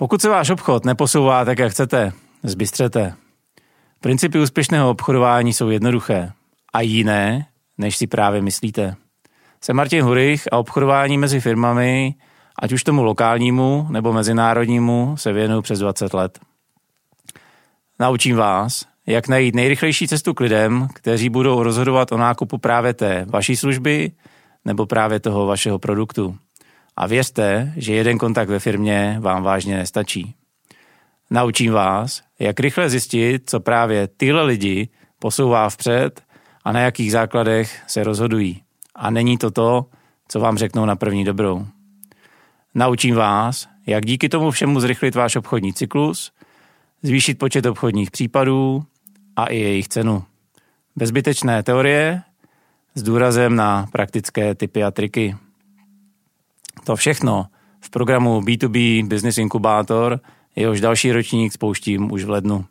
Pokud se váš obchod neposouvá tak, jak chcete, zbystřete. Principy úspěšného obchodování jsou jednoduché a jiné, než si právě myslíte. Jsem Martin Hurich a obchodování mezi firmami, ať už tomu lokálnímu nebo mezinárodnímu, se věnuju přes 20 let. Naučím vás, jak najít nejrychlejší cestu k lidem, kteří budou rozhodovat o nákupu právě té vaší služby nebo právě toho vašeho produktu. A věřte, že jeden kontakt ve firmě vám vážně nestačí. Naučím vás, jak rychle zjistit, co právě tyhle lidi posouvá vpřed a na jakých základech se rozhodují. A není to to, co vám řeknou na první dobrou. Naučím vás, jak díky tomu všemu zrychlit váš obchodní cyklus, zvýšit počet obchodních případů a i jejich cenu. Bezbytečné teorie s důrazem na praktické typy a triky. To všechno v programu B2B Business Inkubator, jehož další ročník spouštím už v lednu.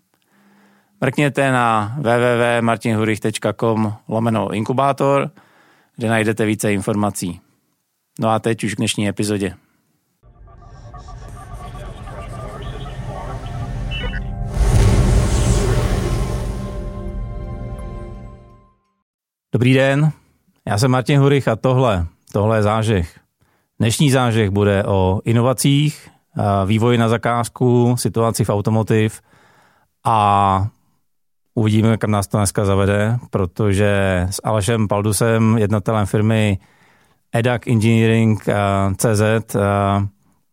Mrkněte na www.martinhurich.com lomeno inkubátor, kde najdete více informací. No a teď už k dnešní epizodě. Dobrý den, já jsem Martin Hurich a tohle, tohle je zážeh. Dnešní zážeh bude o inovacích, vývoji na zakázku, situaci v automotiv a uvidíme, kam nás to dneska zavede, protože s Alešem Paldusem, jednatelem firmy EDAC Engineering CZ,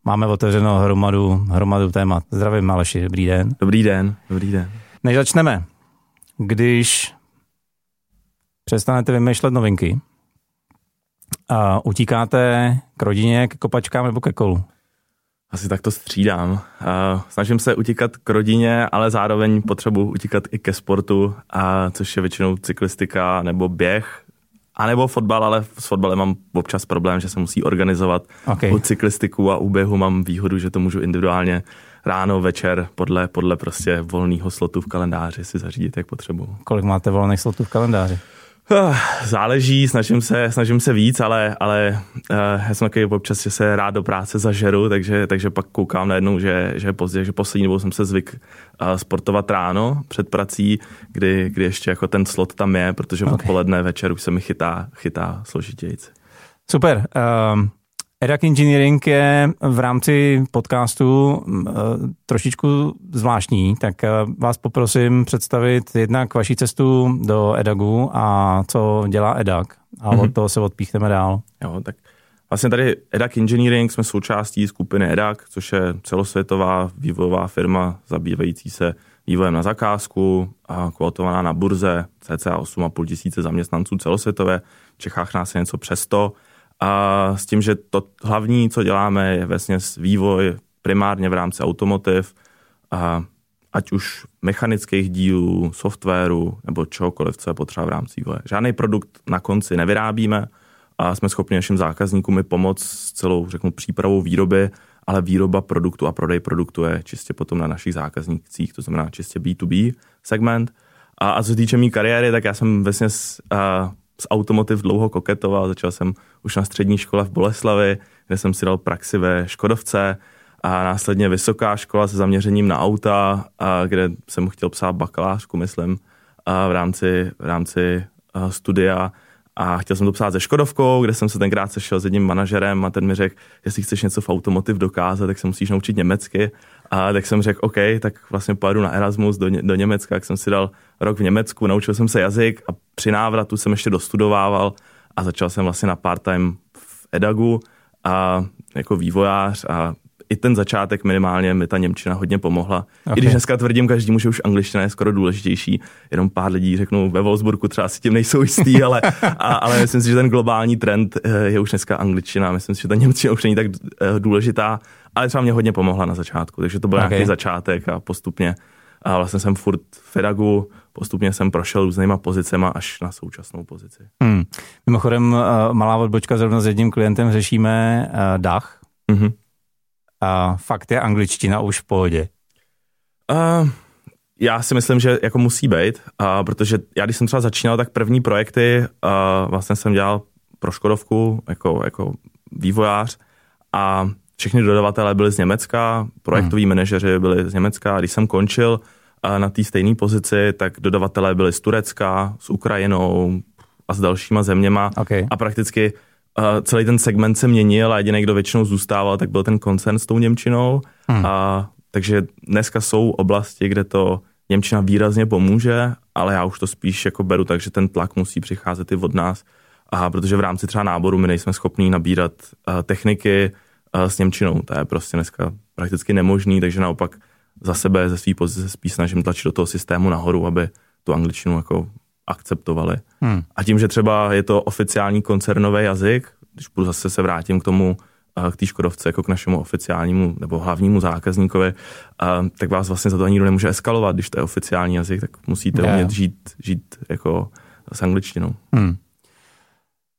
máme otevřenou hromadu, hromadu témat. Zdravím Aleši, dobrý den. Dobrý den, dobrý den. Než začneme, když přestanete vymýšlet novinky a utíkáte k rodině, k kopačkám nebo ke kolu? Asi tak to střídám. Snažím se utíkat k rodině, ale zároveň potřebuji utíkat i ke sportu, a což je většinou cyklistika nebo běh, a nebo fotbal, ale s fotbalem mám občas problém, že se musí organizovat. Okay. U cyklistiku a u běhu mám výhodu, že to můžu individuálně ráno, večer, podle, podle prostě volného slotu v kalendáři si zařídit, jak potřebuju. Kolik máte volných slotů v kalendáři? Ah, záleží, snažím se, snažím se víc, ale, ale uh, já jsem takový občas, že se rád do práce zažeru, takže, takže pak koukám najednou, že, že pozdě, že poslední dobou jsem se zvyk uh, sportovat ráno před prací, kdy, kdy ještě jako ten slot tam je, protože okay. odpoledne, večer už se mi chytá, chytá složitějíc. Super. Um, EDAC Engineering je v rámci podcastu eh, trošičku zvláštní, tak eh, vás poprosím představit jednak vaši cestu do EDAGu a co dělá EDAG a mm-hmm. od toho se odpíchneme dál. Jo, tak vlastně tady EDAC Engineering jsme součástí skupiny EDAC, což je celosvětová vývojová firma zabývající se vývojem na zakázku a kvotovaná na burze cca 8,5 tisíce zaměstnanců celosvětové. V Čechách nás je něco přes 100 a s tím, že to hlavní, co děláme, je vlastně vývoj primárně v rámci automotiv, a ať už mechanických dílů, softwaru nebo čehokoliv, co je potřeba v rámci vývoje. Žádný produkt na konci nevyrábíme a jsme schopni našim zákazníkům i pomoct s celou, řeknu, přípravou výroby, ale výroba produktu a prodej produktu je čistě potom na našich zákaznících, to znamená čistě B2B segment. A, a co se týče mé kariéry, tak já jsem vlastně s automotiv dlouho koketoval. Začal jsem už na střední škole v Boleslavi, kde jsem si dal praxi ve Škodovce a následně vysoká škola se zaměřením na auta, a kde jsem chtěl psát bakalářku, myslím, a v rámci, v rámci studia a chtěl jsem to psát se Škodovkou, kde jsem se tenkrát sešel s jedním manažerem a ten mi řekl, jestli chceš něco v automotiv dokázat, tak se musíš naučit německy. A tak jsem řekl, OK, tak vlastně pojedu na Erasmus do, do Německa, jak jsem si dal rok v Německu, naučil jsem se jazyk a při návratu jsem ještě dostudovával a začal jsem vlastně na part-time v EDAGu a jako vývojář a i ten začátek minimálně mi ta Němčina hodně pomohla. Okay. I když dneska tvrdím každému, že už angličtina je skoro důležitější, jenom pár lidí řeknou ve Wolfsburgu třeba si tím nejsou jistý, ale, a, ale myslím si, že ten globální trend eh, je už dneska angličtina. Myslím si, že ta Němčina už není tak eh, důležitá, ale třeba mě hodně pomohla na začátku, takže to byl okay. nějaký začátek a postupně a vlastně jsem furt v Edagu, postupně jsem prošel různýma pozicema až na současnou pozici. Hmm. Mimochodem, eh, malá odbočka zrovna s jedním klientem řešíme DACH. Mm-hmm a fakt je angličtina už v pohodě? Uh, já si myslím, že jako musí být, uh, protože já když jsem třeba začínal, tak první projekty uh, vlastně jsem dělal pro Škodovku jako, jako vývojář a všechny dodavatelé byli z Německa, projektoví hmm. manažeři byli z Německa. Když jsem končil na té stejné pozici, tak dodavatelé byli z Turecka, s Ukrajinou a s dalšíma zeměma. Okay. A prakticky uh, celý ten segment se měnil a jediný, kdo většinou zůstával, tak byl ten koncern s tou Němčinou. Hmm. A, takže dneska jsou oblasti, kde to Němčina výrazně pomůže, ale já už to spíš jako beru tak, že ten tlak musí přicházet i od nás. A protože v rámci třeba náboru my nejsme schopní nabírat uh, techniky uh, s Němčinou. To je prostě dneska prakticky nemožný, takže naopak za sebe, ze své pozice spíš snažím tlačit do toho systému nahoru, aby tu angličtinu jako akceptovali. Hmm. A tím, že třeba je to oficiální koncernový jazyk, když budu zase se vrátím k tomu, eh, k té Škodovce, jako k našemu oficiálnímu nebo hlavnímu zákazníkovi, eh, tak vás vlastně za to nikdo nemůže eskalovat, když to je oficiální jazyk, tak musíte yeah. umět žít, žít jako s angličtinou. Hmm.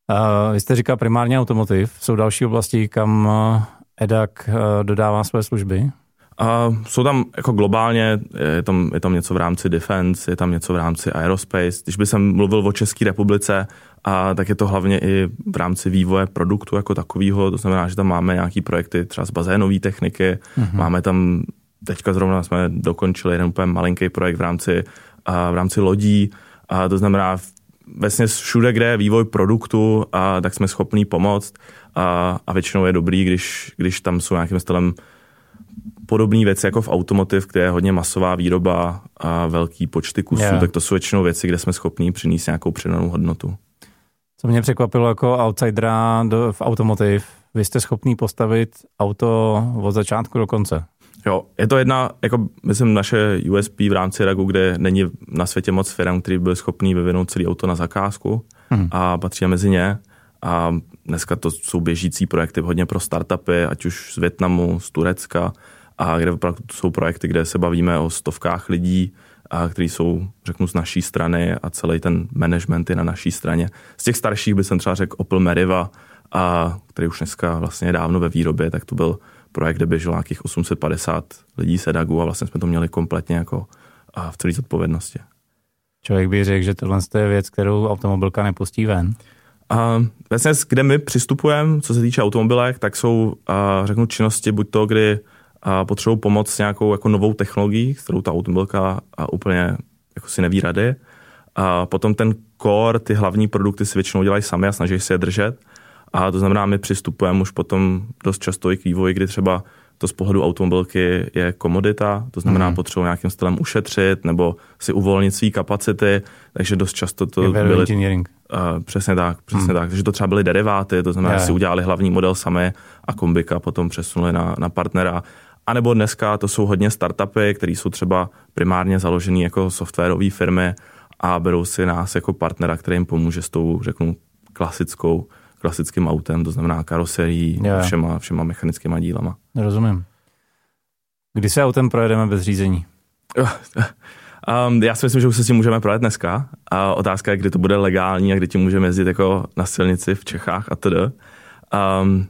Uh, vy jste říkal primárně automotiv. Jsou další oblasti, kam EDAC dodává své služby? A jsou tam jako globálně, je tam, je tam něco v rámci defense, je tam něco v rámci aerospace. Když by jsem mluvil o České republice, a tak je to hlavně i v rámci vývoje produktu jako takového. To znamená, že tam máme nějaký projekty třeba z bazénové techniky, mm-hmm. máme tam, teďka zrovna jsme dokončili jeden úplně malinký projekt v rámci, a v rámci lodí. A to znamená, vlastně všude, kde je vývoj produktu, a tak jsme schopní pomoct. A, a většinou je dobrý, když, když tam jsou nějakým stylem podobné věci jako v automotiv, kde je hodně masová výroba a velký počty kusů, yeah. tak to jsou většinou věci, kde jsme schopni přinést nějakou přidanou hodnotu. Co mě překvapilo jako outsidera do, v automotiv, vy jste schopný postavit auto od začátku do konce. Jo, je to jedna, jako myslím, naše USP v rámci RAGu, kde není na světě moc firm, který byl schopný vyvinout celý auto na zakázku hmm. a patří mezi ně. A dneska to jsou běžící projekty hodně pro startupy, ať už z Větnamu, z Turecka, a kde opravdu jsou projekty, kde se bavíme o stovkách lidí, a který jsou, řeknu, z naší strany a celý ten management je na naší straně. Z těch starších by jsem třeba řekl Opel Meriva, a který už dneska vlastně je dávno ve výrobě, tak to byl projekt, kde běželo nějakých 850 lidí z EDAGu a vlastně jsme to měli kompletně jako a v celé zodpovědnosti. Člověk by řekl, že tohle je věc, kterou automobilka nepustí ven. A vlastně, kde my přistupujeme, co se týče automobilek, tak jsou, a řeknu, činnosti buď to, kdy a potřebují pomoc s nějakou jako novou technologií, kterou ta automobilka a úplně jako si neví rady. A potom ten core, ty hlavní produkty si většinou dělají sami a snaží se je držet. A to znamená, my přistupujeme už potom dost často i k vývoji, kdy třeba to z pohledu automobilky je komodita, to znamená, mm. potřebuji nějakým stylem ušetřit nebo si uvolnit své kapacity, takže dost často to je byly... engineering. Uh, přesně tak, přesně mm. tak. Takže to třeba byly deriváty, to znamená, že si udělali hlavní model sami a kombika potom přesunuli na, na partnera. A nebo dneska to jsou hodně startupy, které jsou třeba primárně založené jako softwarové firmy a berou si nás jako partnera, který jim pomůže s tou, řeknu, klasickou, klasickým autem, to znamená karoserií, yeah. všema, všema mechanickými dílama. Rozumím. Kdy se autem projedeme bez řízení? Um, já si myslím, že už se s tím můžeme projet dneska. A otázka je, kdy to bude legální a kdy tím můžeme jezdit jako na silnici v Čechách a td. Um,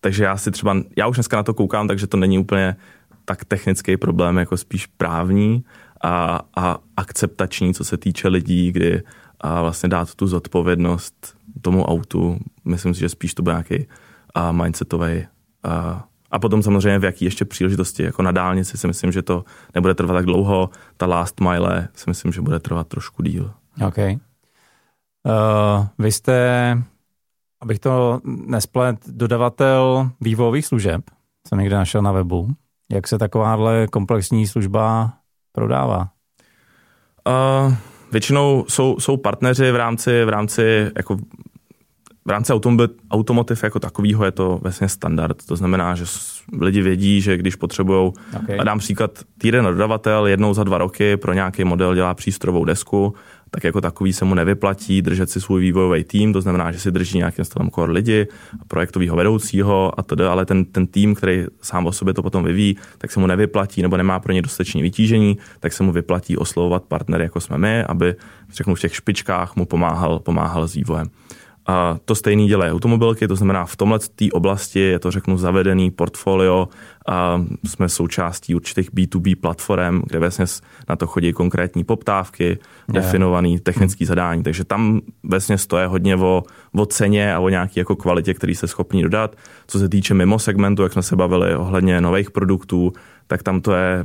takže já si třeba, já už dneska na to koukám, takže to není úplně tak technický problém, jako spíš právní a, a akceptační, co se týče lidí, kdy a vlastně dát tu zodpovědnost tomu autu. Myslím si, že spíš to bude nějaký a mindsetový a, a potom samozřejmě v jaký ještě příležitosti, jako na dálnici si myslím, že to nebude trvat tak dlouho, ta last mile si myslím, že bude trvat trošku díl. OK. Uh, vy jste abych to nesplet, dodavatel vývojových služeb, jsem někde našel na webu. Jak se takováhle komplexní služba prodává? Uh, většinou jsou, jsou partneři v rámci, v rámci jako v rámci automotiv jako takového je to vlastně standard. To znamená, že lidi vědí, že když potřebují, okay. a dám příklad, týden dodavatel jednou za dva roky pro nějaký model dělá přístrojovou desku tak jako takový se mu nevyplatí držet si svůj vývojový tým, to znamená, že si drží nějakým stylem core lidi, projektového vedoucího a tedy, ale ten, ten tým, který sám o sobě to potom vyvíjí, tak se mu nevyplatí nebo nemá pro ně dostatečné vytížení, tak se mu vyplatí oslovovat partnery, jako jsme my, aby řeknu v těch špičkách mu pomáhal, pomáhal s vývojem. A to stejný dělají automobilky, to znamená v tomhle té oblasti je to řeknu zavedený portfolio, a jsme součástí určitých B2B platform, kde vlastně na to chodí konkrétní poptávky, je. definovaný technický hmm. zadání, takže tam vlastně stoje hodně o, o ceně a o nějaký jako kvalitě, který se schopní dodat. Co se týče mimo segmentu, jak jsme se bavili ohledně nových produktů, tak tam to je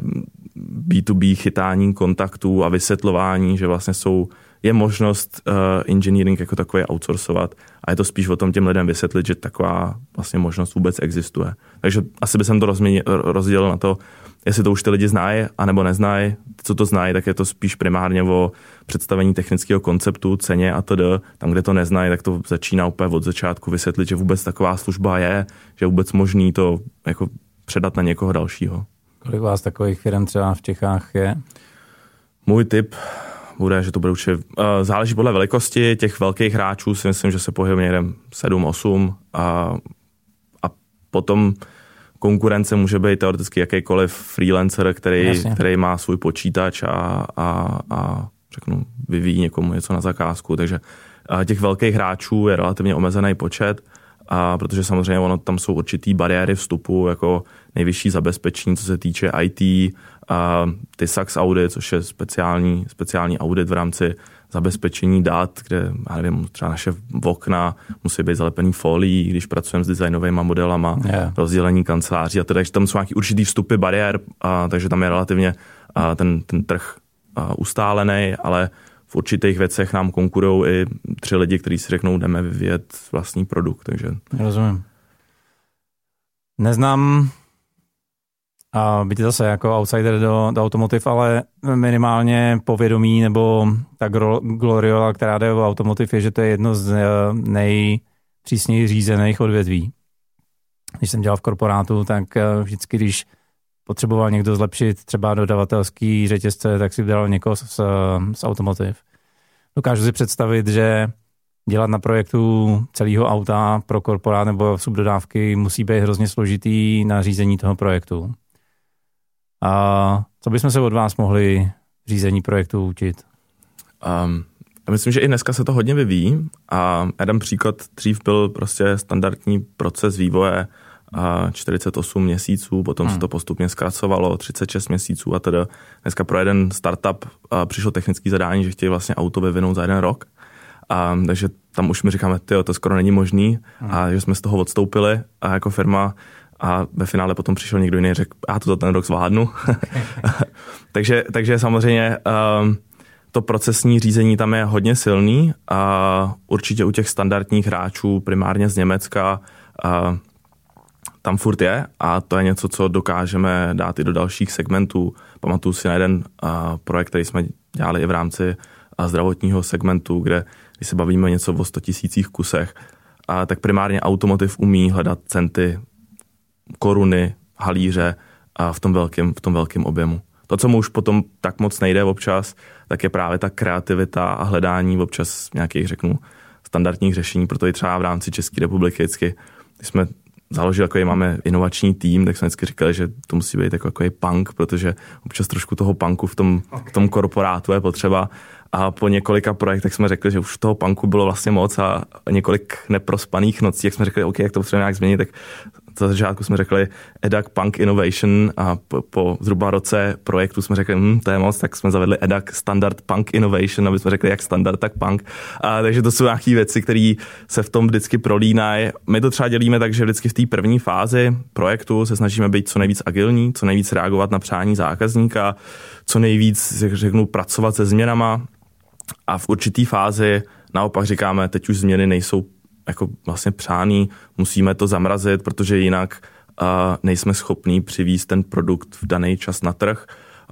B2B chytání kontaktů a vysvětlování, že vlastně jsou je možnost uh, engineering jako takový outsourcovat a je to spíš o tom těm lidem vysvětlit, že taková vlastně možnost vůbec existuje. Takže asi bych to rozdělil na to, jestli to už ty lidi znají, anebo neznají. Co to znají, tak je to spíš primárně o představení technického konceptu, ceně a td. Tam, kde to neznají, tak to začíná úplně od začátku vysvětlit, že vůbec taková služba je, že je vůbec možný to jako předat na někoho dalšího. Kolik vás takových firm třeba v Čechách je? Můj tip bude, že to bude určitě, uh, záleží podle velikosti těch velkých hráčů, si myslím, že se pohybuje někde 7-8 a, a potom konkurence může být teoreticky jakýkoliv freelancer, který, který má svůj počítač a, a, a řeknu, vyvíjí někomu něco na zakázku, takže těch velkých hráčů je relativně omezený počet, a protože samozřejmě ono, tam jsou určitý bariéry vstupu, jako nejvyšší zabezpečení, co se týče IT, a ty SAX audit, což je speciální, speciální audit v rámci zabezpečení dat, kde, já nevím, třeba naše okna musí být zalepený folií, když pracujeme s designovými modelama, yeah. rozdělení kanceláří a teda, takže tam jsou nějaký určitý vstupy bariér, a, takže tam je relativně a, ten, ten trh a, ustálený, ale v určitých věcech nám konkurují i tři lidi, kteří si řeknou, jdeme vyvíjet vlastní produkt. Takže... Rozumím. Neznám a byť zase jako outsider do, do automotiv, ale minimálně povědomí nebo ta gloriola, která jde o automotiv, je, že to je jedno z eh, nejpřísněji řízených odvětví. Když jsem dělal v korporátu, tak eh, vždycky, když potřeboval někdo zlepšit třeba dodavatelský řetězce, tak si vydal někoho z, z automotiv. Dokážu si představit, že dělat na projektu celého auta pro korporát nebo subdodávky musí být hrozně složitý na řízení toho projektu. A co bychom se od vás mohli řízení projektu učit? Um, já myslím, že i dneska se to hodně vyvíjí a já dám příklad, dřív byl prostě standardní proces vývoje a 48 měsíců, potom hmm. se to postupně zkracovalo, 36 měsíců a teda dneska pro jeden startup přišlo technický zadání, že chtějí vlastně auto vyvinout za jeden rok. A, takže tam už mi říkáme, tyjo, to skoro není možný hmm. a že jsme z toho odstoupili a jako firma a ve finále potom přišel někdo jiný a řekl, já to ten rok zvládnu. takže, takže samozřejmě um, to procesní řízení tam je hodně silný a určitě u těch standardních hráčů, primárně z Německa, uh, tam furt je a to je něco, co dokážeme dát i do dalších segmentů. Pamatuju si na jeden projekt, který jsme dělali i v rámci zdravotního segmentu, kde když se bavíme něco o 100 tisících kusech, a tak primárně automotiv umí hledat centy koruny, halíře a v tom velkém, v tom velkém objemu. To, co mu už potom tak moc nejde občas, tak je právě ta kreativita a hledání občas nějakých, řeknu, standardních řešení, proto i třeba v rámci České republiky vždycky, když jsme založili, jako máme inovační tým, tak jsme vždycky říkali, že to musí být jako, jako punk, protože občas trošku toho punku v tom, v tom korporátu je potřeba. A po několika projektech jsme řekli, že už toho punku bylo vlastně moc a několik neprospaných nocí, jak jsme řekli, OK, jak to potřebujeme nějak změnit, tak za začátku jsme řekli EDAC Punk Innovation a po, po zhruba roce projektu jsme řekli, hm, to je moc, tak jsme zavedli EDAC Standard Punk Innovation, aby jsme řekli jak standard, tak punk. A, takže to jsou nějaké věci, které se v tom vždycky prolínají. My to třeba dělíme tak, že vždycky v té první fázi projektu se snažíme být co nejvíc agilní, co nejvíc reagovat na přání zákazníka, co nejvíc, jak řeknu, pracovat se změnama a v určitý fázi naopak říkáme, teď už změny nejsou jako vlastně přání, musíme to zamrazit, protože jinak uh, nejsme schopní přivízt ten produkt v daný čas na trh,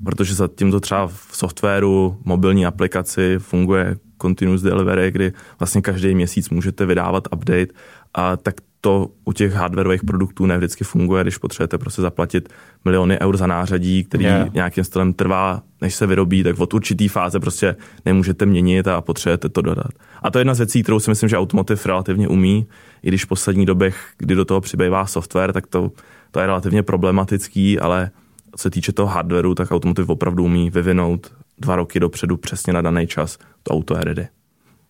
protože zatím to třeba v softwaru, mobilní aplikaci funguje continuous delivery, kdy vlastně každý měsíc můžete vydávat update, a tak to u těch hardwareových produktů ne vždycky funguje, když potřebujete prostě zaplatit miliony eur za nářadí, který yeah. nějakým stylem trvá, než se vyrobí, tak od určitý fáze prostě nemůžete měnit a potřebujete to dodat. A to je jedna z věcí, kterou si myslím, že automotiv relativně umí, i když v poslední dobech, kdy do toho přibývá software, tak to, to je relativně problematický, ale co se týče toho hardwareu, tak automotiv opravdu umí vyvinout dva roky dopředu přesně na daný čas to auto je ready.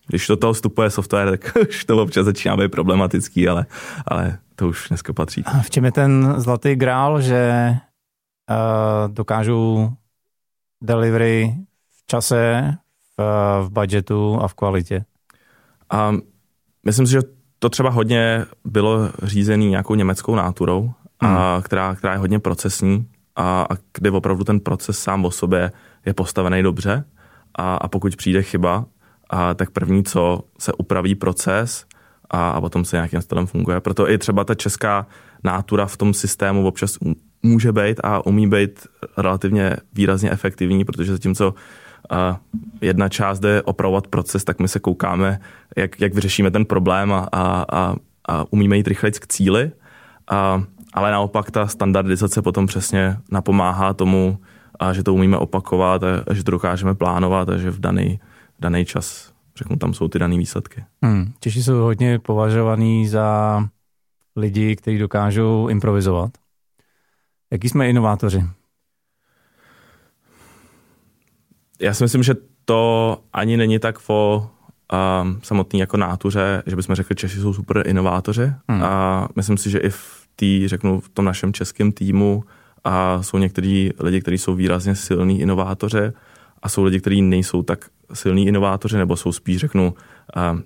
Když do toho vstupuje software, tak už to občas začíná být problematický, ale, ale to už dneska patří. V čem je ten zlatý grál, že uh, dokážou delivery v čase, v, v budgetu a v kvalitě? A myslím si, že to třeba hodně bylo řízený nějakou německou náturou, hmm. a, která, která je hodně procesní a, a kde opravdu ten proces sám o sobě je postavený dobře a, a pokud přijde chyba, a tak první, co se upraví proces a, a potom se nějakým stylem funguje. Proto i třeba ta česká nátura v tom systému občas může být a umí být relativně výrazně efektivní, protože zatímco a jedna část jde opravovat proces, tak my se koukáme, jak, jak vyřešíme ten problém a, a, a, a umíme jít rychleji k cíli. A, ale naopak ta standardizace potom přesně napomáhá tomu, a že to umíme opakovat a, a že to dokážeme plánovat a že v daný, daný čas, řeknu, tam jsou ty dané výsledky. Hmm. Češi jsou hodně považovaní za lidi, kteří dokážou improvizovat. Jaký jsme inovátoři? Já si myslím, že to ani není tak o um, samotný jako nátuře, že bychom řekli, že Češi jsou super inovátoři. Hmm. A myslím si, že i v tý, řeknu, v tom našem českém týmu a jsou někteří lidi, kteří jsou výrazně silní inovátoři a jsou lidi, kteří nejsou tak silní inovátoři, nebo jsou spíš, řeknu, um,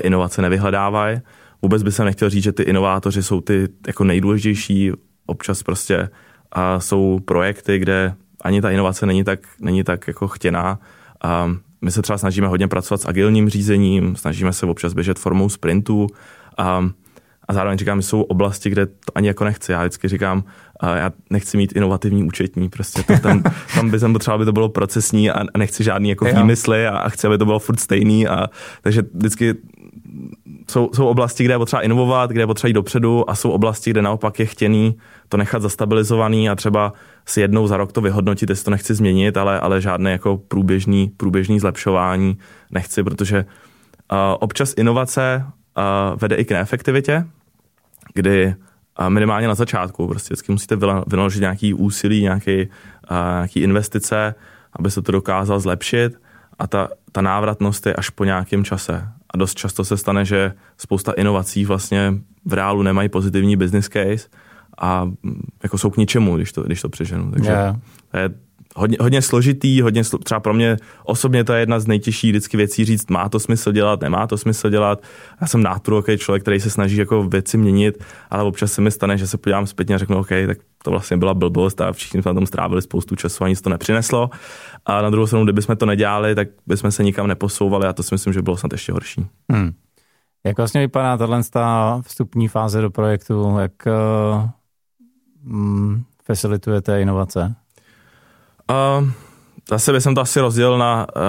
inovace nevyhledávají. Vůbec by se nechtěl říct, že ty inovátoři jsou ty jako nejdůležitější. Občas prostě a jsou projekty, kde ani ta inovace není tak, není tak jako chtěná. A my se třeba snažíme hodně pracovat s agilním řízením, snažíme se občas běžet formou sprintů a, a zároveň říkám, že jsou oblasti, kde to ani jako nechci. Já vždycky říkám, já nechci mít inovativní účetní, prostě to tam, tam by jsem potřeboval, aby to bylo procesní a nechci žádný jako výmysly a, a chci, aby to bylo furt stejný a takže vždycky jsou, jsou oblasti, kde je potřeba inovovat, kde je potřeba jít dopředu a jsou oblasti, kde naopak je chtěný to nechat zastabilizovaný a třeba si jednou za rok to vyhodnotit, jestli to nechci změnit, ale, ale žádné jako průběžný, průběžný zlepšování nechci, protože uh, občas inovace uh, vede i k neefektivitě, kdy uh, minimálně na začátku prostě vždycky musíte vynaložit nějaký úsilí, nějaký, uh, nějaký investice, aby se to dokázal zlepšit a ta, ta návratnost je až po nějakém čase. A dost často se stane, že spousta inovací vlastně v reálu nemají pozitivní business case a jako jsou k ničemu, když to, když to přeženu. Takže yeah. to je hodně, hodně složitý, hodně třeba pro mě osobně to je jedna z nejtěžších vždycky věcí říct, má to smysl dělat, nemá to smysl dělat. Já jsem náturoký člověk, který se snaží jako věci měnit, ale občas se mi stane, že se podívám zpětně a řeknu, OK, tak to vlastně byla blbost a všichni jsme na tom strávili spoustu času a nic to nepřineslo. A na druhou stranu, kdybychom to nedělali, tak bychom se nikam neposouvali a to si myslím, že bylo snad ještě horší. Hmm. Jak vlastně vypadá tahle vstupní fáze do projektu? Jak uh, facilitujete inovace? Uh, zase bych to asi rozdělil na, uh,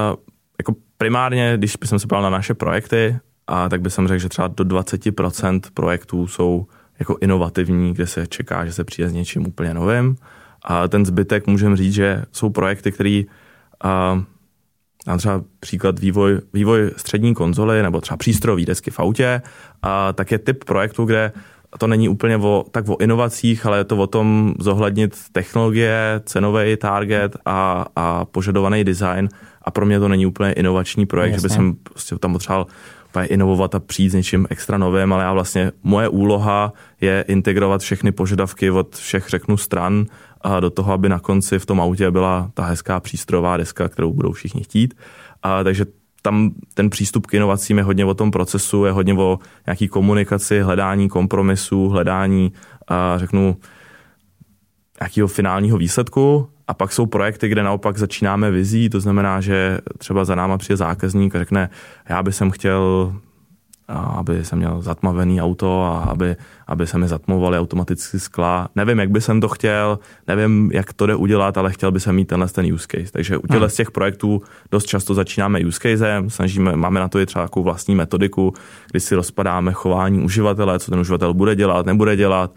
jako primárně, když bych se ptal na naše projekty, a tak bych řekl, že třeba do 20% projektů jsou jako inovativní, kde se čeká, že se přijde s něčím úplně novým. A ten zbytek můžeme říct, že jsou projekty, které uh, třeba příklad vývoj, vývoj střední konzoly nebo třeba přístrojové desky v autě, a tak je typ projektu, kde to není úplně o, tak o inovacích, ale je to o tom zohlednit technologie, cenový target a, a požadovaný design. A pro mě to není úplně inovační projekt, Jasně. že bych prostě tam potřeboval inovovat a přijít s něčím extra novým, ale já vlastně moje úloha je integrovat všechny požadavky od všech řeknu stran a do toho, aby na konci v tom autě byla ta hezká přístrojová deska, kterou budou všichni chtít. A, takže tam ten přístup k inovacím je hodně o tom procesu, je hodně o nějaký komunikaci, hledání kompromisu, hledání, a řeknu, nějakého finálního výsledku. A pak jsou projekty, kde naopak začínáme vizí, to znamená, že třeba za náma přijde zákazník a řekne, já bych chtěl aby jsem měl zatmavený auto a aby, aby se mi zatmovaly automaticky skla. Nevím, jak by jsem to chtěl, nevím, jak to jde udělat, ale chtěl by jsem mít tenhle ten use case. Takže u těchto hmm. z těch projektů dost často začínáme use casem, snažíme, máme na to i třeba takovou vlastní metodiku, kdy si rozpadáme chování uživatele, co ten uživatel bude dělat, nebude dělat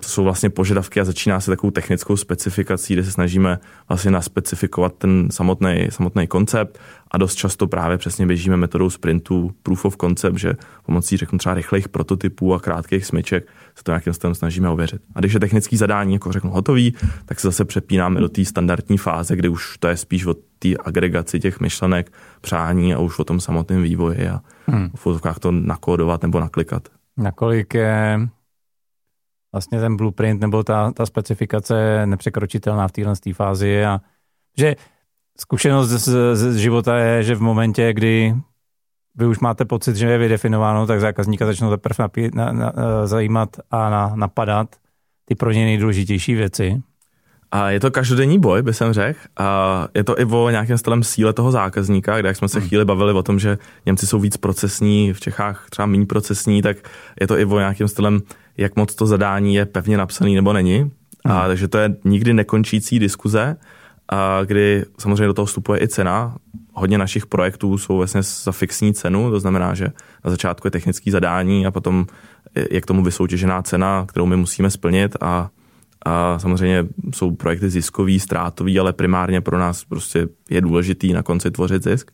to jsou vlastně požadavky a začíná se takovou technickou specifikací, kde se snažíme vlastně naspecifikovat ten samotný, samotný koncept a dost často právě přesně běžíme metodou sprintu, proof of concept, že pomocí řeknu třeba rychlejch prototypů a krátkých smyček se to nějakým stylem snažíme ověřit. A když je technický zadání jako řeknu hotový, tak se zase přepínáme do té standardní fáze, kde už to je spíš o té agregaci těch myšlenek, přání a už o tom samotném vývoji a hmm. v fotovkách to nakódovat nebo naklikat. Nakolik je vlastně ten blueprint nebo ta, ta specifikace nepřekročitelná v téhle fázi a že zkušenost z, z života je, že v momentě, kdy vy už máte pocit, že je vydefinováno, tak zákazníka začnou teprve napí, na, na, zajímat a na, napadat ty pro ně nejdůležitější věci. A je to každodenní boj, by jsem řekl. A je to i o nějakém stylem síle toho zákazníka, kde jak jsme se hmm. chvíli bavili o tom, že Němci jsou víc procesní, v Čechách třeba méně procesní, tak je to i o nějakém stylem, jak moc to zadání je pevně napsaný nebo není. Hmm. A, takže to je nikdy nekončící diskuze, a kdy samozřejmě do toho vstupuje i cena. Hodně našich projektů jsou vlastně za fixní cenu, to znamená, že na začátku je technický zadání a potom je k tomu vysoutěžená cena, kterou my musíme splnit a a samozřejmě jsou projekty ziskový, ztrátový, ale primárně pro nás prostě je důležitý na konci tvořit zisk.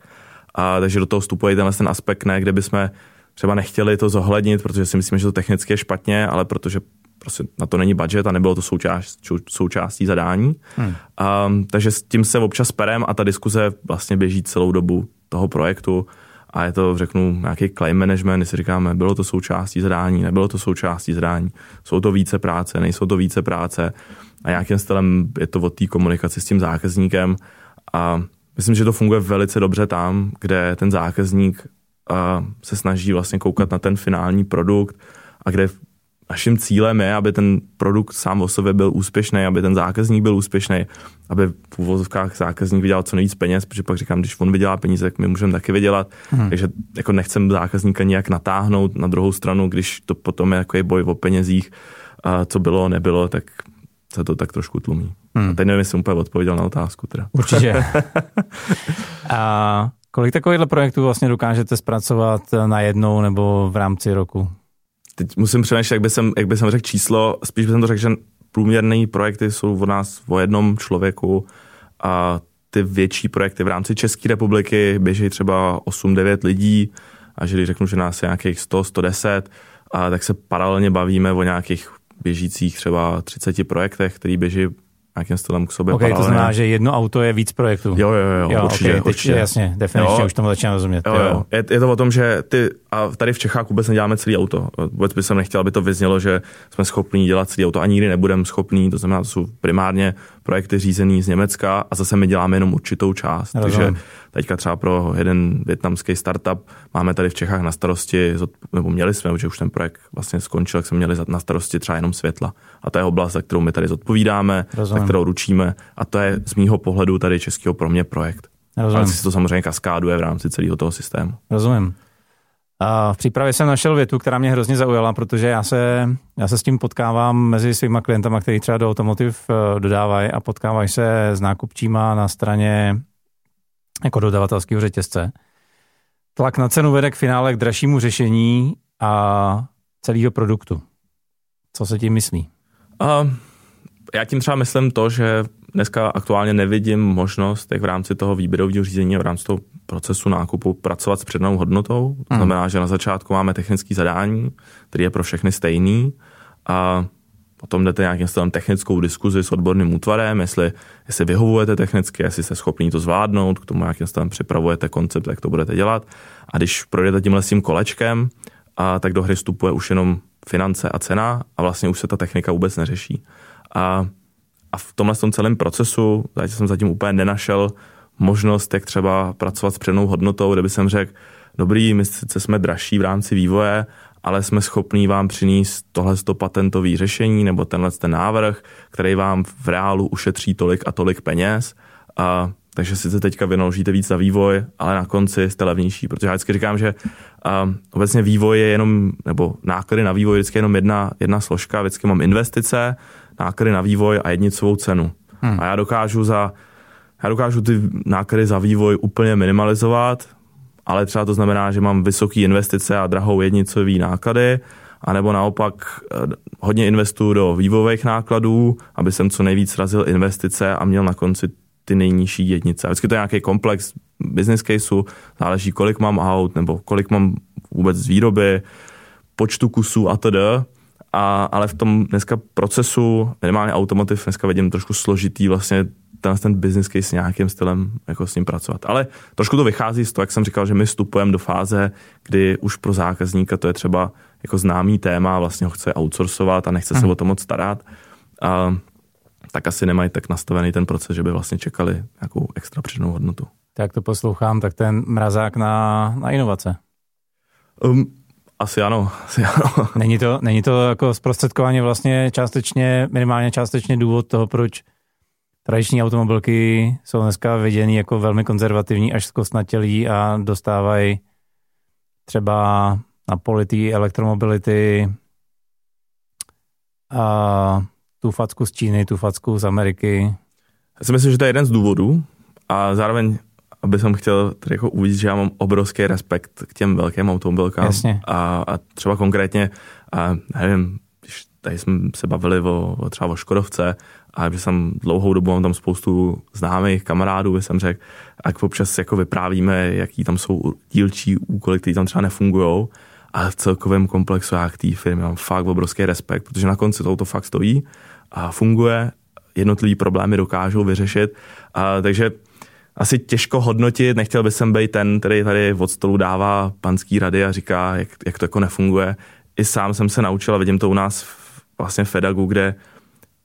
A takže do toho vstupuje tenhle ten aspekt, ne, kde bychom třeba nechtěli to zohlednit, protože si myslíme, že to technicky je špatně, ale protože prostě na to není budget a nebylo to součást, součástí zadání. Hmm. A, takže s tím se občas perem a ta diskuze vlastně běží celou dobu toho projektu a je to, řeknu, nějaký claim management, si říkáme, bylo to součástí zadání, nebylo to součástí zadání, jsou to více práce, nejsou to více práce a nějakým stylem je to o té komunikaci s tím zákazníkem a myslím, že to funguje velice dobře tam, kde ten zákazník se snaží vlastně koukat na ten finální produkt a kde naším cílem je, aby ten produkt sám o sobě byl úspěšný, aby ten zákazník byl úspěšný, aby v úvozovkách zákazník vydělal co nejvíc peněz, protože pak říkám, když on vydělá peníze, tak my můžeme taky vydělat. Hmm. Takže jako nechcem zákazníka nějak natáhnout na druhou stranu, když to potom je jako boj o penězích, a co bylo, nebylo, tak se to tak trošku tlumí. Hmm. A teď nevím, jestli jsem úplně odpověděl na otázku. Teda. Určitě. a kolik takovýchhle projektů vlastně dokážete zpracovat na jednou nebo v rámci roku? teď musím přemýšlet, jak by jsem, jak by jsem řekl číslo, spíš bych to řekl, že průměrné projekty jsou od nás o jednom člověku a ty větší projekty v rámci České republiky běží třeba 8-9 lidí a že když řeknu, že nás je nějakých 100, 110, a tak se paralelně bavíme o nějakých běžících třeba 30 projektech, který běží nějakým stylem k sobě. Okay, to znamená, že jedno auto je víc projektů. Jo, jo, jo, jo určitě, okay, určitě. Jasně, definičně jo, už tomu začínám rozumět. Jo, jo. Je, je, to o tom, že ty, a tady v Čechách vůbec neděláme celý auto. Vůbec bych nechtěl, aby to vyznělo, že jsme schopní dělat celý auto a nikdy nebudeme schopní. To znamená, to jsou primárně projekty řízený z Německa a zase my děláme jenom určitou část. Rozumím. Takže teďka třeba pro jeden větnamský startup máme tady v Čechách na starosti, nebo měli jsme, že už ten projekt vlastně skončil, jak jsme měli na starosti třeba jenom světla. A to je oblast, za kterou my tady zodpovídáme, Rozumím. Kterou ručíme a to je z mýho pohledu tady českého pro mě projekt. Rozumím. Ale si to samozřejmě kaskáduje v rámci celého toho systému. Rozumím. A v přípravě jsem našel větu, která mě hrozně zaujala, protože já se, já se s tím potkávám mezi svýma klientama, kteří třeba do automotiv eh, dodávají a potkávají se s nákupčíma na straně jako dodavatelského řetězce. Tlak na cenu vede k finále k dražšímu řešení a celého produktu. Co se tím myslí? Uh, já tím třeba myslím to, že dneska aktuálně nevidím možnost, jak v rámci toho výběrového řízení, v rámci toho procesu nákupu pracovat s přednou hodnotou. To hmm. znamená, že na začátku máme technické zadání, který je pro všechny stejný a potom jdete nějakým stylem technickou diskuzi s odborným útvarem, jestli, jestli vyhovujete technicky, jestli jste schopni to zvládnout, k tomu nějakým stylem připravujete koncept, jak to budete dělat. A když projdete tímhle s tím kolečkem, a tak do hry vstupuje už jenom finance a cena a vlastně už se ta technika vůbec neřeší. A, a v tomhle tom celém procesu, zatím jsem zatím úplně nenašel možnost, jak třeba pracovat s přednou hodnotou, kde by jsem řekl, dobrý, my sice jsme dražší v rámci vývoje, ale jsme schopní vám přinést tohle patentové řešení nebo tenhle ten návrh, který vám v reálu ušetří tolik a tolik peněz. A, takže sice teďka vynaložíte víc za vývoj, ale na konci jste levnější, protože já vždycky říkám, že a, obecně vývoj je jenom, nebo náklady na vývoj je vždycky jenom jedna, jedna složka, vždycky mám investice, náklady na vývoj a jednicovou cenu. Hmm. A já dokážu za já dokážu ty náklady za vývoj úplně minimalizovat, ale třeba to znamená, že mám vysoké investice a drahou jednicový náklady anebo naopak eh, hodně investuju do vývojových nákladů, aby jsem co nejvíc razil investice a měl na konci ty nejnižší jednice. Vždycky to je nějaký komplex business caseu, záleží, kolik mám aut, nebo kolik mám vůbec z výroby, počtu kusů a td. A, ale v tom dneska procesu, minimálně automotiv, dneska vidím trošku složitý vlastně ten, ten business case nějakým stylem jako s ním pracovat. Ale trošku to vychází z toho, jak jsem říkal, že my vstupujeme do fáze, kdy už pro zákazníka to je třeba jako známý téma, vlastně ho chce outsourcovat a nechce se hmm. o to moc starat. A, tak asi nemají tak nastavený ten proces, že by vlastně čekali nějakou extra přidanou hodnotu. Tak to poslouchám, tak ten mrazák na, na inovace. Um, asi ano, asi ano. Není to, není to jako zprostředkování vlastně částečně, minimálně částečně důvod toho, proč tradiční automobilky jsou dneska viděny jako velmi konzervativní až zkostnatělí a dostávají třeba na polity elektromobility a tu facku z Číny, tu facku z Ameriky. Já si myslím, že to je jeden z důvodů a zároveň aby jsem chtěl tady jako uvíct, že já mám obrovský respekt k těm velkým automobilkám. Jasně. A, a třeba konkrétně, a nevím, když tady jsme se bavili o, o třeba o Škodovce, a že jsem dlouhou dobu mám tam spoustu známých kamarádů, jsem řekl, a občas jako vyprávíme, jaký tam jsou dílčí úkoly, které tam třeba nefungují. A v celkovém komplexu já k té firmě mám fakt obrovský respekt, protože na konci to fakt stojí a funguje, jednotlivý problémy dokážou vyřešit. A, takže asi těžko hodnotit, nechtěl bych být ten, který tady od stolu dává panský rady a říká, jak, jak to jako nefunguje. I sám jsem se naučil a vidím to u nás v, vlastně v Fedagu, kde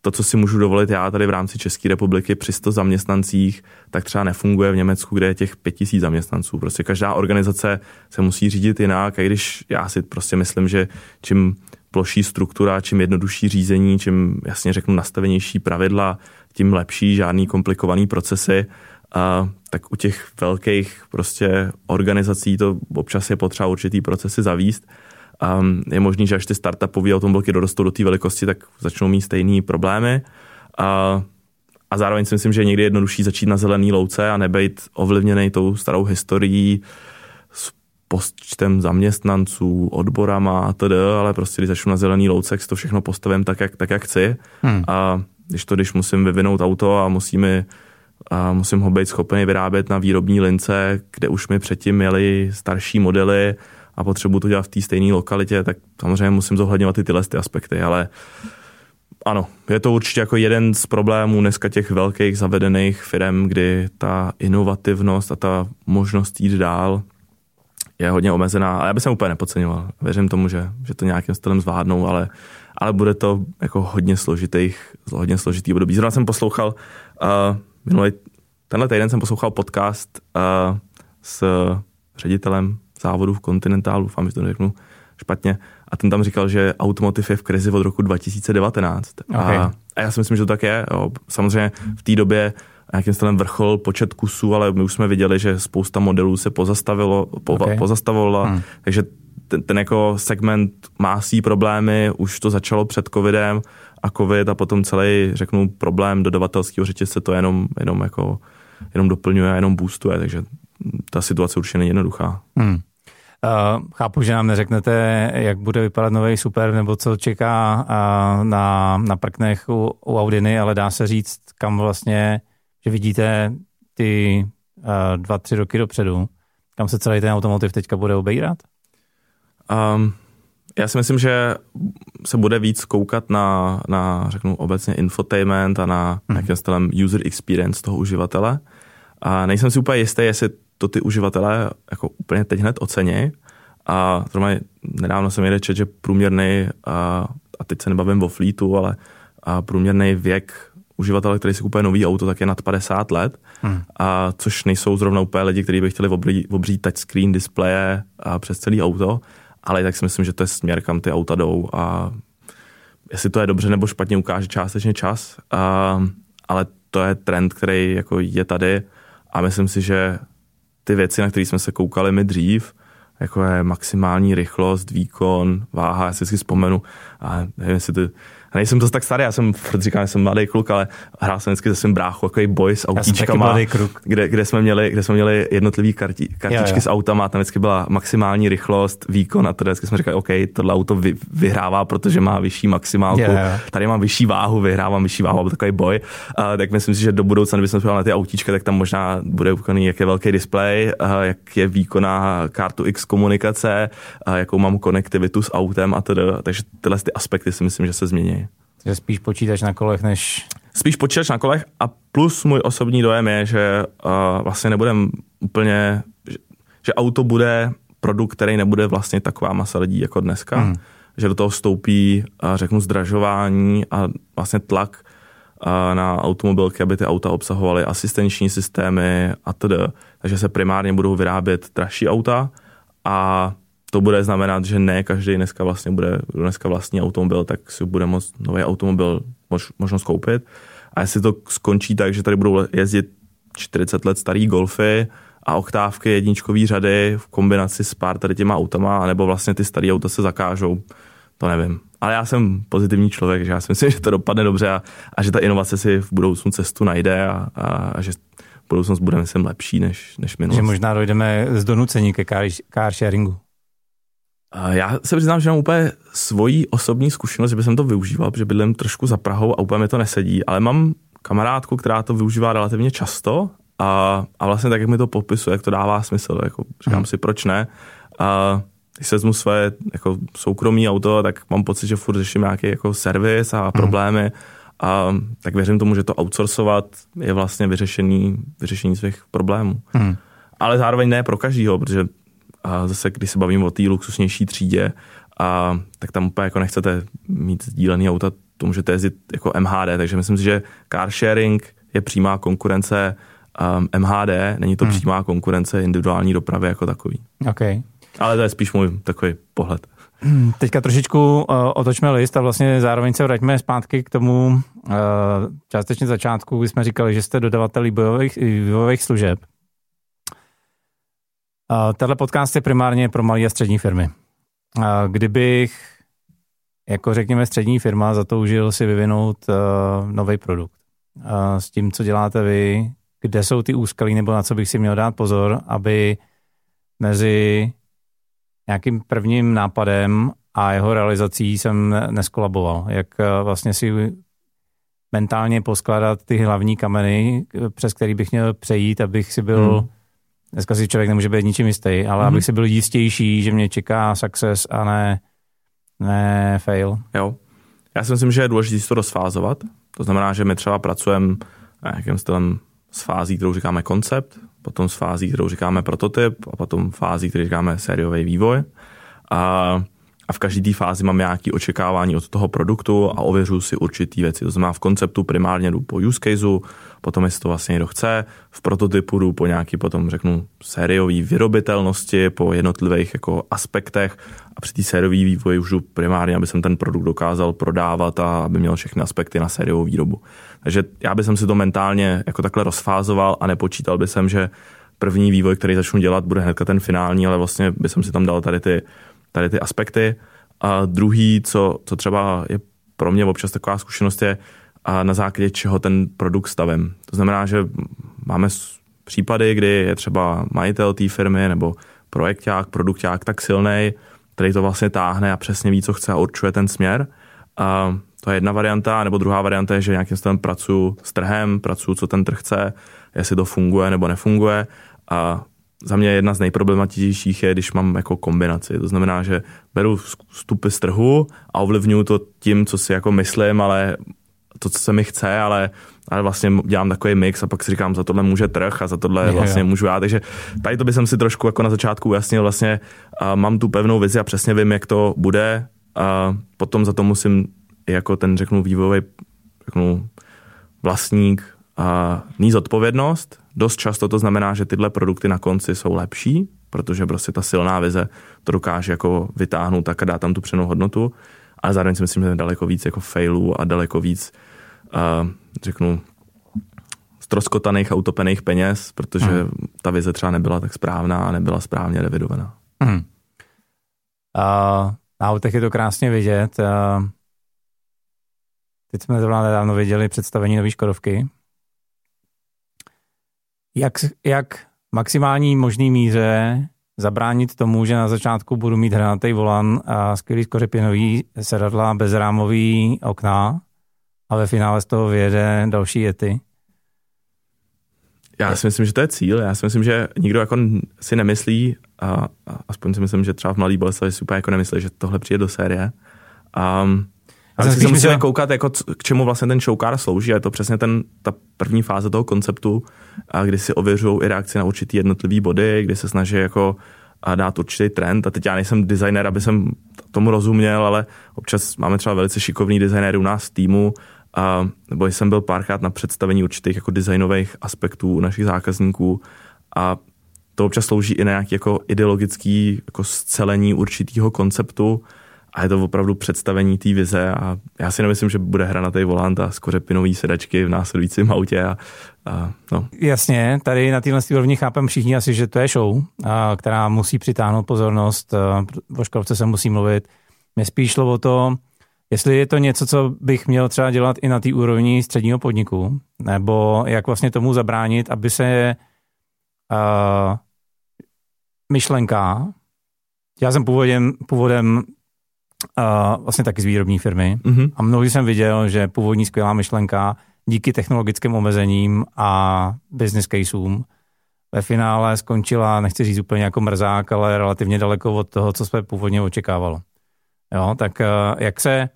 to, co si můžu dovolit já tady v rámci České republiky při 100 zaměstnancích, tak třeba nefunguje v Německu, kde je těch 5000 zaměstnanců. Prostě každá organizace se musí řídit jinak a když já si prostě myslím, že čím ploší struktura, čím jednodušší řízení, čím jasně řeknu nastavenější pravidla, tím lepší, žádný komplikovaný procesy, a tak u těch velkých prostě organizací to občas je potřeba určitý procesy zavíst. A je možný, že až ty startupové automobilky dorostou do té velikosti, tak začnou mít stejné problémy. A, a zároveň si myslím, že je někdy jednodušší začít na zelený louce a nebejt ovlivněný tou starou historií s počtem zaměstnanců, odborama a td., ale prostě když začnu na zelený louce, tak si to všechno postavím tak, jak, tak, jak chci. Hmm. A když to, když musím vyvinout auto a musíme a musím ho být schopný vyrábět na výrobní lince, kde už mi předtím měli starší modely a potřebuji to dělat v té stejné lokalitě, tak samozřejmě musím zohledňovat i tyhle ty aspekty, ale ano, je to určitě jako jeden z problémů dneska těch velkých zavedených firm, kdy ta inovativnost a ta možnost jít dál je hodně omezená. A já bych se úplně nepodceňoval. Věřím tomu, že, že to nějakým stylem zvládnou, ale, ale bude to jako hodně složitých, hodně složitý období. Zrovna jsem poslouchal uh, minulý, tenhle týden jsem poslouchal podcast uh, s ředitelem závodu v Continentalu, doufám, že to neřeknu špatně, a ten tam říkal, že automotiv je v krizi od roku 2019. Okay. A, a já si myslím, že to tak je. Jo. Samozřejmě v té době nějakým stylem vrchol počet kusů, ale my už jsme viděli, že spousta modelů se pozastavilo, po, okay. pozastavovala, hmm. takže ten, ten jako segment má svý problémy, už to začalo před covidem a covid a potom celý, řeknu, problém dodavatelského řetězce to jenom, jenom jako jenom doplňuje a jenom boostuje, takže ta situace určitě není jednoduchá. Hmm. Uh, chápu, že nám neřeknete, jak bude vypadat nový super, nebo co čeká uh, na, na prknech u, u Audiny, ale dá se říct, kam vlastně, že vidíte ty uh, dva, tři roky dopředu, kam se celý ten automotiv teďka bude obejrat? Um, já si myslím, že se bude víc koukat na, na řeknu obecně infotainment a na hmm. nějakým stylem user experience toho uživatele. A nejsem si úplně jistý, jestli to ty uživatelé jako úplně teď hned ocení. A zrovna nedávno jsem jeden čet, že průměrný, a, a teď se nebavím o fleetu, ale a průměrný věk uživatele, který si kupuje nový auto, tak je nad 50 let, hmm. a což nejsou zrovna úplně lidi, kteří by chtěli obří, obří touchscreen displeje a přes celý auto, ale tak si myslím, že to je směr, kam ty auta jdou a jestli to je dobře nebo špatně, ukáže částečně čas, a, ale to je trend, který jako je tady a myslím si, že ty věci, na které jsme se koukali my dřív, jako je maximální rychlost, výkon, váha, já si si vzpomenu, a nevím, jestli ty nejsem to tak starý, já jsem furt říkám, že jsem mladý kluk, ale hrál jsem vždycky se svým bráchu, takový boj s autíčkama, kde, kde, jsme měli, kde jsme měli jednotlivý karti, kartičky jo, jo. s autama, tam vždycky byla maximální rychlost, výkon a to vždycky jsme říkali, OK, tohle auto vy, vyhrává, protože má vyšší maximálku, jo, jo. tady mám vyšší váhu, vyhrávám vyšší váhu, byl takový boj. Uh, tak myslím si, že do budoucna, kdybychom jsme na ty autíčka, tak tam možná bude ukoný, jak je velký display, uh, jak je výkonná kartu X komunikace, jakou mám konektivitu s autem a tedy. Takže tyhle ty aspekty si myslím, že se změní. Že spíš počítač na kolech, než... Spíš počítač na kolech a plus můj osobní dojem je, že uh, vlastně nebudem úplně, že, že auto bude produkt, který nebude vlastně taková masa lidí jako dneska. Hmm. Že do toho vstoupí, uh, řeknu, zdražování a vlastně tlak uh, na automobilky, aby ty auta obsahovaly asistenční systémy a td. Takže se primárně budou vyrábět dražší auta a to bude znamenat, že ne každý dneska vlastně bude dneska vlastní automobil, tak si bude moct nový automobil mož, možnost koupit. A jestli to skončí tak, že tady budou jezdit 40 let starý golfy a oktávky jedničkový řady v kombinaci s pár tady těma autama, anebo vlastně ty staré auta se zakážou, to nevím. Ale já jsem pozitivní člověk, že já si myslím, že to dopadne dobře a, a že ta inovace si v budoucnu cestu najde a, a, a že budoucnost bude, myslím, lepší než, než minulost. Že možná dojdeme z donucení ke car, car sharingu. Já se přiznám, že mám úplně svoji osobní zkušenost, že bych to využíval, protože bydlím trošku za Prahou a úplně mi to nesedí, ale mám kamarádku, která to využívá relativně často a, a vlastně tak, jak mi to popisuje, jak to dává smysl, jako říkám hmm. si, proč ne. A když se vezmu své jako soukromí auto, tak mám pocit, že furt řeším nějaký jako servis a hmm. problémy. Hmm. A tak věřím tomu, že to outsourcovat je vlastně vyřešení, vyřešení svých problémů. Hmm. Ale zároveň ne pro každýho, protože a zase, když se bavím o té luxusnější třídě, a, tak tam úplně jako nechcete mít sdílený auta, to můžete jezdit jako MHD, takže myslím si, že car sharing je přímá konkurence um, MHD, není to hmm. přímá konkurence individuální dopravy jako takový. Okay. Ale to je spíš můj takový pohled. Hmm, teďka trošičku uh, otočme list a vlastně zároveň se vraťme zpátky k tomu uh, částečně začátku, kdy jsme říkali, že jste dodavatel vývojových, vývojových služeb. Uh, tenhle podcast je primárně pro malé a střední firmy. Uh, kdybych, jako řekněme střední firma, zatoužil si vyvinout uh, nový produkt s tím, co děláte vy, kde jsou ty úskalí nebo na co bych si měl dát pozor, aby mezi nějakým prvním nápadem a jeho realizací jsem neskolaboval. Jak vlastně si mentálně poskládat ty hlavní kameny, přes který bych měl přejít, abych si byl hmm Dneska si člověk nemůže být ničím jistý, ale mm-hmm. abych si byl jistější, že mě čeká success a ne, ne fail. Jo. Já si myslím, že je důležité to rozfázovat. To znamená, že my třeba pracujeme nějakým stylem s fází, kterou říkáme koncept, potom s fází, kterou říkáme prototyp a potom fází, kterou říkáme sériový vývoj. A a v každé té fázi mám nějaké očekávání od toho produktu a ověřuji si určitý věci. To znamená v konceptu primárně jdu po use caseu, potom jestli to vlastně někdo chce, v prototypu jdu po nějaký potom řeknu sériový vyrobitelnosti, po jednotlivých jako aspektech a při té sériové vývoji už jdu primárně, aby jsem ten produkt dokázal prodávat a aby měl všechny aspekty na sériovou výrobu. Takže já bych si to mentálně jako takhle rozfázoval a nepočítal bych jsem, že první vývoj, který začnu dělat, bude hnedka ten finální, ale vlastně bych si tam dal tady ty tady ty aspekty. A druhý, co, co třeba je pro mě občas taková zkušenost, je a na základě čeho ten produkt stavím. To znamená, že máme případy, kdy je třeba majitel té firmy nebo projekták, produkták tak silný, který to vlastně táhne a přesně ví, co chce a určuje ten směr. A to je jedna varianta, nebo druhá varianta je, že nějakým způsobem pracuji s trhem, pracuji, co ten trh chce, jestli to funguje nebo nefunguje. A za mě jedna z nejproblematičtějších je, když mám jako kombinaci. To znamená, že beru vstupy z trhu a ovlivňuji to tím, co si jako myslím, ale to, co se mi chce, ale, ale vlastně dělám takový mix a pak si říkám, za tohle může trh a za tohle je, vlastně jo. můžu já. Takže tady to bych si trošku jako na začátku ujasnil, vlastně a mám tu pevnou vizi a přesně vím, jak to bude a potom za to musím jako ten, řeknu, vývojový řeknu, vlastník a níz odpovědnost. Dost často to znamená, že tyhle produkty na konci jsou lepší, protože prostě ta silná vize to dokáže jako vytáhnout tak a dá tam tu přenou hodnotu. Ale zároveň si myslím, že je daleko víc jako failů a daleko víc, uh, řeknu, stroskotaných a utopených peněz, protože hmm. ta vize třeba nebyla tak správná a nebyla správně revidovaná. Hmm. Uh, na autech je to krásně vidět. Uh, teď jsme zrovna nedávno viděli představení nové Škodovky. Jak, jak maximální možný míře zabránit tomu, že na začátku budu mít hranatý volan a skvělý skořepinový sedadla, bezrámový okna a ve finále z toho vyjede další jety. Já si myslím, že to je cíl. Já si myslím, že nikdo jako si nemyslí, a, aspoň si myslím, že třeba v Mladý Boleslavi si úplně jako nemyslí, že tohle přijde do série. Um, ale si musíme myslel... koukat, jako, k čemu vlastně ten showcar slouží. A je to přesně ten, ta první fáze toho konceptu, a kdy si ověřují i reakci na určitý jednotlivý body, kdy se snaží jako a dát určitý trend. A teď já nejsem designer, aby jsem tomu rozuměl, ale občas máme třeba velice šikovný designéry u nás v týmu, a, nebo jsem byl párkrát na představení určitých jako designových aspektů u našich zákazníků a to občas slouží i na nějaký jako ideologický jako scelení určitého konceptu a je to opravdu představení té vize a já si nemyslím, že bude hra na té volant a skořepinový sedačky v následujícím autě a, a no. Jasně, tady na téhle úrovni chápem všichni asi, že to je show, a, která musí přitáhnout pozornost, o školce se musí mluvit. Mě spíš šlo o to, jestli je to něco, co bych měl třeba dělat i na té úrovni středního podniku, nebo jak vlastně tomu zabránit, aby se uh, myšlenka, já jsem původem, původem uh, vlastně taky z výrobní firmy mm-hmm. a mnohdy jsem viděl, že původní skvělá myšlenka díky technologickým omezením a business caseům ve finále skončila, nechci říct úplně jako mrzák, ale relativně daleko od toho, co jsme původně očekávalo. Jo, tak uh, jak se,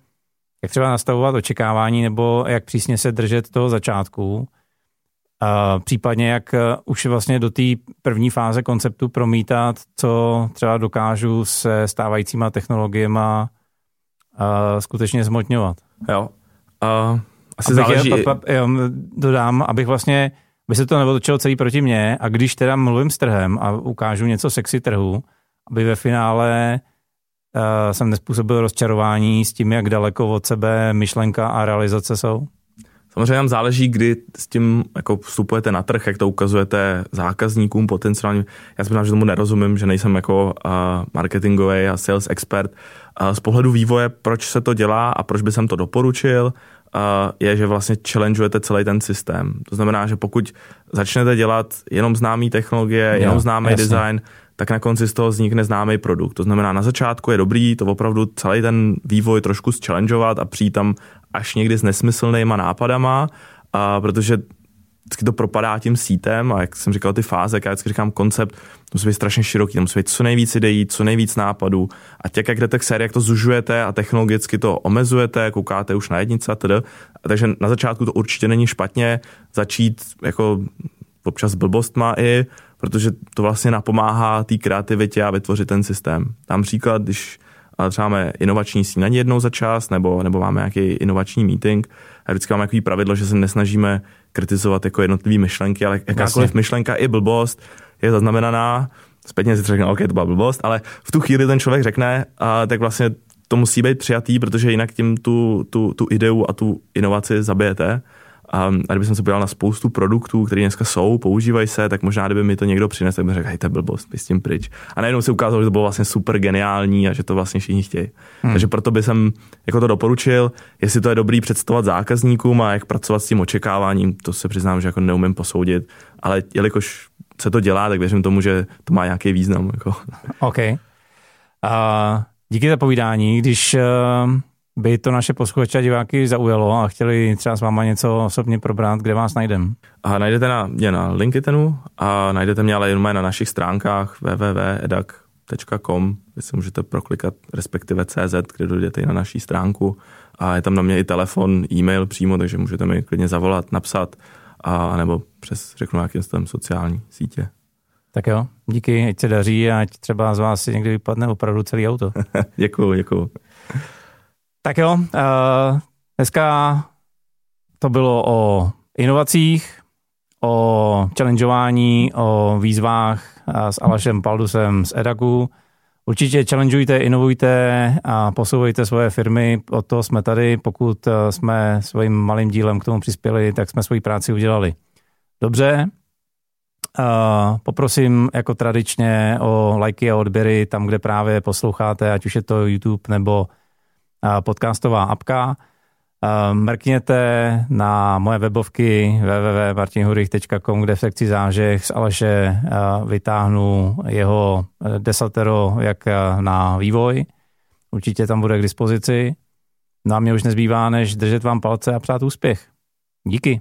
jak třeba nastavovat očekávání nebo jak přísně se držet toho začátku, případně jak eh, už vlastně do té první fáze konceptu promítat, co třeba dokážu se stávajícíma technologiemi a skutečně zmotňovat. Jo. Uh, asi abych záleží... Je, pa, pa, jo, dodám, abych vlastně, by se to neotočilo celý proti mně a když teda mluvím s trhem a ukážu něco sexy trhu, aby ve finále uh, jsem nespůsobil rozčarování s tím, jak daleko od sebe myšlenka a realizace jsou. Samozřejmě nám záleží, kdy s tím jako vstupujete na trh, jak to ukazujete zákazníkům potenciálním. Já si že tomu nerozumím, že nejsem jako uh, marketingový a sales expert. Uh, z pohledu vývoje, proč se to dělá a proč by jsem to doporučil, uh, je, že vlastně challengeujete celý ten systém. To znamená, že pokud začnete dělat jenom známý technologie, jenom známý jasně. design, tak na konci z toho vznikne známý produkt. To znamená, na začátku je dobrý to opravdu celý ten vývoj trošku challengeovat a přijít tam až někdy s nesmyslnýma nápadama, a protože vždycky to propadá tím sítem a jak jsem říkal, ty fáze, jak já vždycky říkám, koncept musí být strašně široký, musí být co nejvíc ideí, co nejvíc nápadů a těch, jak jdete k sérii, jak to zužujete a technologicky to omezujete, koukáte už na jednice a tedy. Takže na začátku to určitě není špatně začít jako občas blbostma i, protože to vlastně napomáhá té kreativitě a vytvořit ten systém. Tam příklad, když třeba máme inovační snídaní jednou za čas, nebo, nebo máme nějaký inovační meeting. A vždycky máme takový pravidlo, že se nesnažíme kritizovat jako jednotlivé myšlenky, ale jakákoliv vlastně. myšlenka i blbost je zaznamenaná. Zpětně si řekne, OK, to byla blbost, ale v tu chvíli ten člověk řekne, a tak vlastně to musí být přijatý, protože jinak tím tu, tu, tu ideu a tu inovaci zabijete. A, a kdyby jsem se podíval na spoustu produktů, které dneska jsou, používají se, tak možná, kdyby mi to někdo přinesl, tak bych řekl, hej, to je blbost, s tím pryč. A najednou se ukázalo, že to bylo vlastně super geniální a že to vlastně všichni chtějí. Hmm. Takže proto by jsem jako to doporučil, jestli to je dobrý představovat zákazníkům a jak pracovat s tím očekáváním, to se přiznám, že jako neumím posoudit, ale jelikož se to dělá, tak věřím tomu, že to má nějaký význam. Jako. OK. Uh, díky za povídání. Když uh by to naše posluchače a diváky zaujalo a chtěli třeba s váma něco osobně probrat, kde vás najdem? A najdete na, mě na LinkedInu a najdete mě ale jenom na našich stránkách www.edak.com, kde si můžete proklikat, respektive CZ, kde dojdete i na naší stránku a je tam na mě i telefon, e-mail přímo, takže můžete mi klidně zavolat, napsat a nebo přes, řeknu, nějakým způsobem sociální sítě. Tak jo, díky, ať se daří a ať třeba z vás někdy vypadne opravdu celý auto. děkuju, děkuju. Tak jo, uh, dneska to bylo o inovacích, o challengeování, o výzvách s Alešem Paldusem z Edaku. Určitě challengeujte, inovujte a posouvejte svoje firmy, o to jsme tady. Pokud eh, jsme svým malým dílem k tomu přispěli, tak jsme svoji práci udělali. Dobře, poprosím jako tradičně o lajky a odběry tam, kde právě posloucháte, ať už je to YouTube nebo podcastová apka. Mrkněte na moje webovky www.martinhurich.com, kde v sekci zážeh z Aleše vytáhnu jeho desatero jak na vývoj. Určitě tam bude k dispozici. No a mě už nezbývá, než držet vám palce a přát úspěch. Díky.